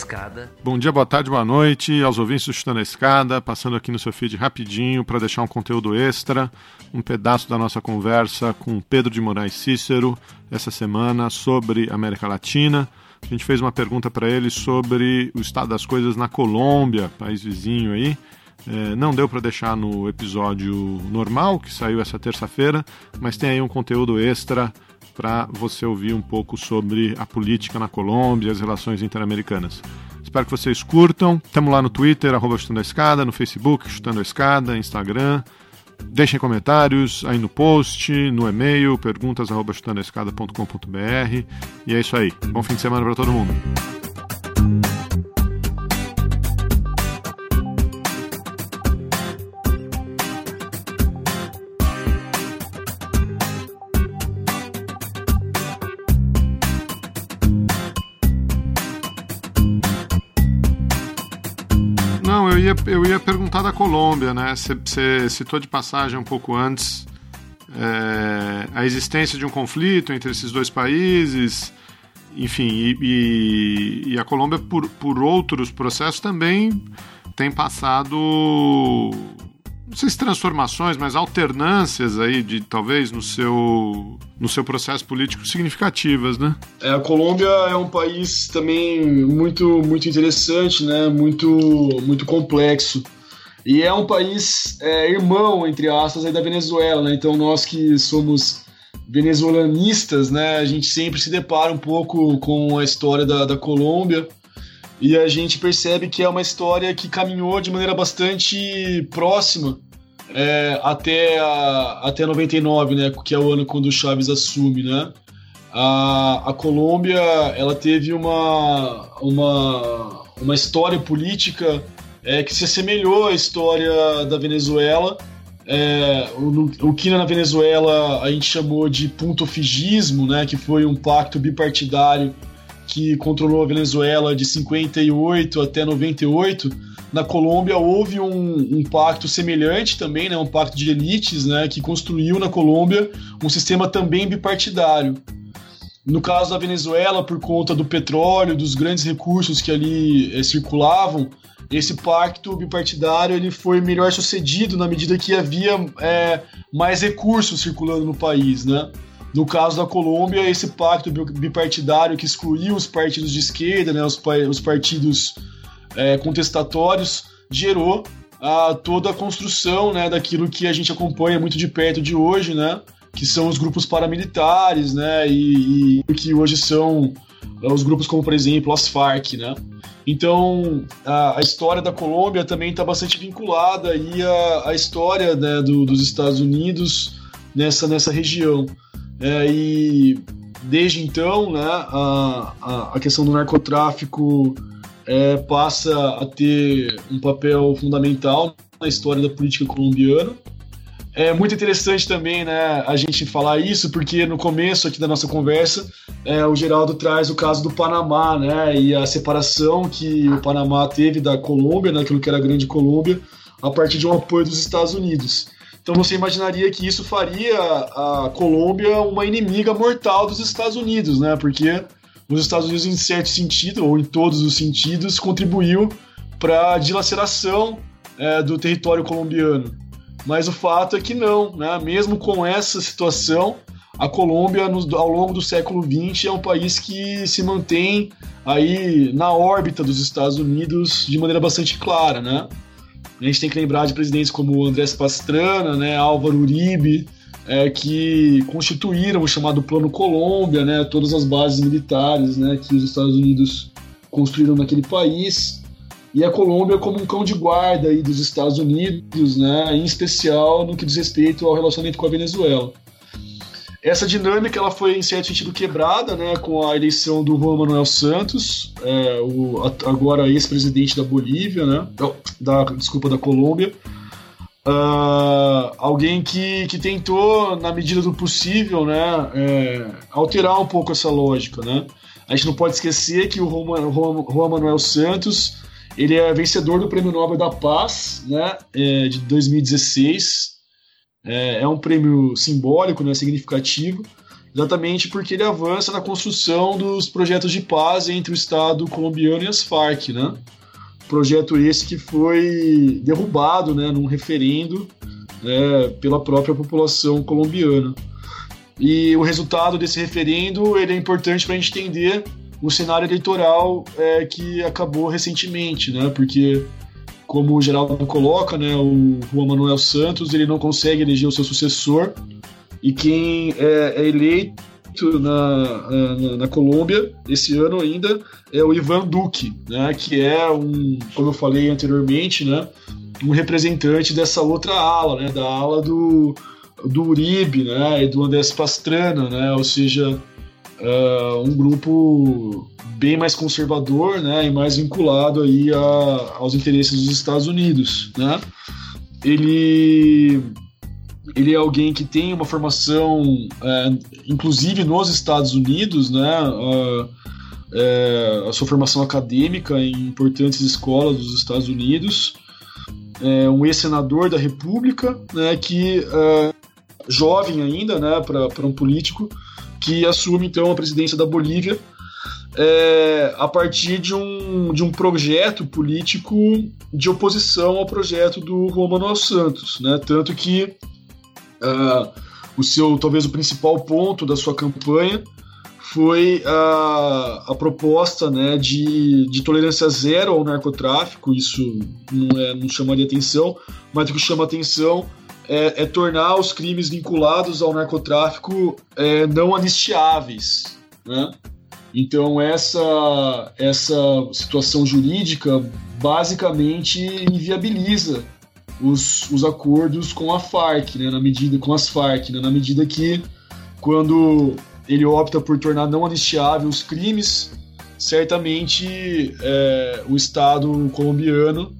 Escada. Bom dia, boa tarde, boa noite aos ouvintes do Chutando a Escada, passando aqui no seu feed rapidinho para deixar um conteúdo extra, um pedaço da nossa conversa com Pedro de Moraes Cícero essa semana sobre América Latina. A gente fez uma pergunta para ele sobre o estado das coisas na Colômbia, país vizinho aí. É, não deu para deixar no episódio normal, que saiu essa terça-feira, mas tem aí um conteúdo extra para você ouvir um pouco sobre a política na Colômbia e as relações interamericanas. Espero que vocês curtam. Estamos lá no Twitter, arroba Chutando a Escada, no Facebook, Chutando a Escada, Instagram. Deixem comentários aí no post, no e-mail, perguntas arroba chutandoaescada.com.br. E é isso aí. Bom fim de semana para todo mundo. Ia, eu ia perguntar da Colômbia, né? Você citou de passagem um pouco antes é, a existência de um conflito entre esses dois países, enfim, e, e, e a Colômbia, por, por outros processos, também tem passado não sei se transformações, mas alternâncias aí de talvez no seu no seu processo político significativas, né? É, a Colômbia é um país também muito muito interessante, né? Muito muito complexo. E é um país é, irmão, entre aspas, aí da Venezuela, né? Então nós que somos venezuelanistas, né? A gente sempre se depara um pouco com a história da, da Colômbia e a gente percebe que é uma história que caminhou de maneira bastante próxima é, até, a, até 99, né, que é o ano quando o Chaves assume, né? A, a Colômbia ela teve uma, uma, uma história política é, que se assemelhou à história da Venezuela. É, o, o, que na Venezuela a gente chamou de puntofigismo, né, que foi um pacto bipartidário que controlou a Venezuela de 58 até 98, na Colômbia houve um, um, pacto semelhante também, né, um pacto de elites, né, que construiu na Colômbia um sistema também bipartidário. No caso da Venezuela, por conta do petróleo, dos grandes recursos que ali eh, circulavam, esse pacto bipartidário ele foi melhor sucedido na medida que havia é, mais recursos circulando no país, né? No caso da Colômbia, esse pacto bipartidário que excluiu os partidos de esquerda, né, os, os partidos é, contestatórios, gerou a, toda a construção né, daquilo que a gente acompanha muito de perto de hoje, né, que são os grupos paramilitares, né, e, e que hoje são é, os grupos como, por exemplo, as Farc, né. Então, a, a história da Colômbia também está bastante vinculada à história né, do, dos Estados Unidos nessa, nessa região. É, e desde então, né, a, a, a questão do narcotráfico é, passa a ter um papel fundamental na história da política colombiana. É muito interessante também né, a gente falar isso, porque no começo aqui da nossa conversa, é, o Geraldo traz o caso do Panamá né, e a separação que o Panamá teve da Colômbia, naquilo né, que era a Grande Colômbia, a partir de um apoio dos Estados Unidos. Então você imaginaria que isso faria a Colômbia uma inimiga mortal dos Estados Unidos, né? Porque os Estados Unidos, em certo sentido, ou em todos os sentidos, contribuiu para a dilaceração é, do território colombiano. Mas o fato é que não, né? Mesmo com essa situação, a Colômbia, no, ao longo do século XX, é um país que se mantém aí na órbita dos Estados Unidos de maneira bastante clara, né? A gente tem que lembrar de presidentes como Andrés Pastrana, né, Álvaro Uribe, é, que constituíram o chamado Plano Colômbia, né, todas as bases militares né, que os Estados Unidos construíram naquele país. E a Colômbia como um cão de guarda aí dos Estados Unidos, né, em especial no que diz respeito ao relacionamento com a Venezuela. Essa dinâmica ela foi, em certo sentido, quebrada né, com a eleição do Juan Manuel Santos, é, o, agora ex-presidente da Bolívia, né, da, desculpa, da Colômbia. Uh, alguém que, que tentou, na medida do possível, né, é, alterar um pouco essa lógica. Né? A gente não pode esquecer que o Juan, Manuel Santos ele é vencedor do Prêmio Nobel da Paz né, é, de 2016 é, é um prêmio simbólico, né, significativo, exatamente porque ele avança na construção dos projetos de paz entre o Estado colombiano e as Farc, né? Projeto esse que foi derrubado, né, num referendo né, pela própria população colombiana. E o resultado desse referendo ele é importante para a gente entender o cenário eleitoral é, que acabou recentemente, né? Porque como o Geraldo coloca, né, o Juan Manuel Santos ele não consegue eleger o seu sucessor e quem é, é eleito na, na, na, Colômbia esse ano ainda é o Ivan Duque, né, que é um, como eu falei anteriormente, né, um representante dessa outra ala, né, da ala do, do Uribe, né, e do Andrés Pastrana, né, ou seja, uh, um grupo bem mais conservador, né, e mais vinculado aí a, aos interesses dos Estados Unidos, né. Ele ele é alguém que tem uma formação, é, inclusive nos Estados Unidos, né, a, é, a sua formação acadêmica em importantes escolas dos Estados Unidos, é um ex-senador da República, né, que é, jovem ainda, né, para um político que assume então a presidência da Bolívia é, a partir de um, de um projeto político de oposição ao projeto do Romano Santos, né? Tanto que uh, o seu, talvez o principal ponto da sua campanha foi a, a proposta né, de, de tolerância zero ao narcotráfico, isso não, é, não chamaria atenção, mas o que chama atenção é, é tornar os crimes vinculados ao narcotráfico é, não anistiáveis. Né? Então essa, essa situação jurídica basicamente inviabiliza os, os acordos com a Farc, né, na medida com as Farc, né, na medida que quando ele opta por tornar não anistiável os crimes, certamente é, o Estado colombiano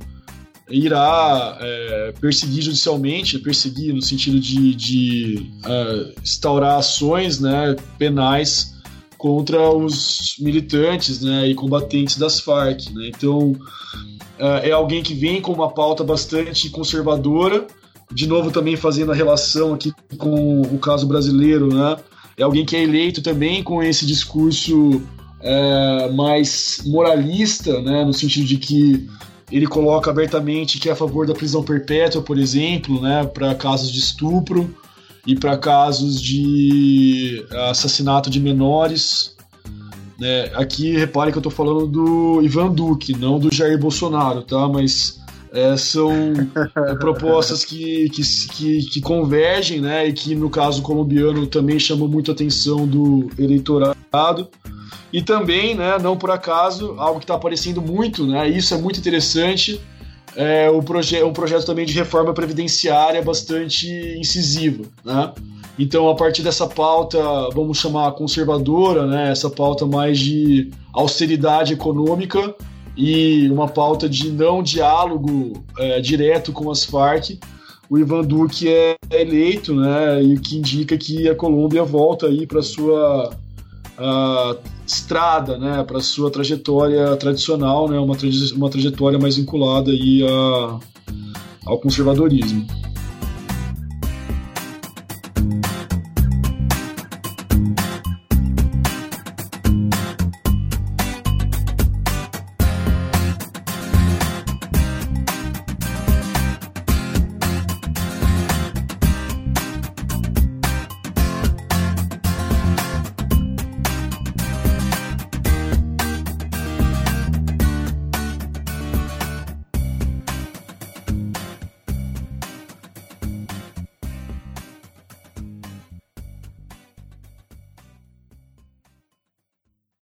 irá é, perseguir judicialmente, perseguir no sentido de, de uh, instaurar ações né, penais contra os militantes né, e combatentes das Farc. Né? Então, uh, é alguém que vem com uma pauta bastante conservadora, de novo também fazendo a relação aqui com o caso brasileiro, né? É alguém que é eleito também com esse discurso é, mais moralista, né? No sentido de que ele coloca abertamente que é a favor da prisão perpétua, por exemplo, né? Para casos de estupro e para casos de assassinato de menores. Né? Aqui, repare que eu estou falando do Ivan Duque, não do Jair Bolsonaro, tá? Mas é, são é, propostas que, que, que, que, convergem, né? E que, no caso colombiano, também chamam muito a atenção do eleitorado. E também, né, não por acaso, algo que está aparecendo muito, né? Isso é muito interessante. É o proje um projeto também de reforma previdenciária bastante incisivo, né? Então, a partir dessa pauta, vamos chamar conservadora, né, essa pauta mais de austeridade econômica e uma pauta de não diálogo é, direto com as Farc, o Ivan Duque é eleito, né, e que indica que a Colômbia volta aí para sua estrada, né, para sua trajetória tradicional, né, uma, uma trajetória mais vinculada aí a, ao conservadorismo.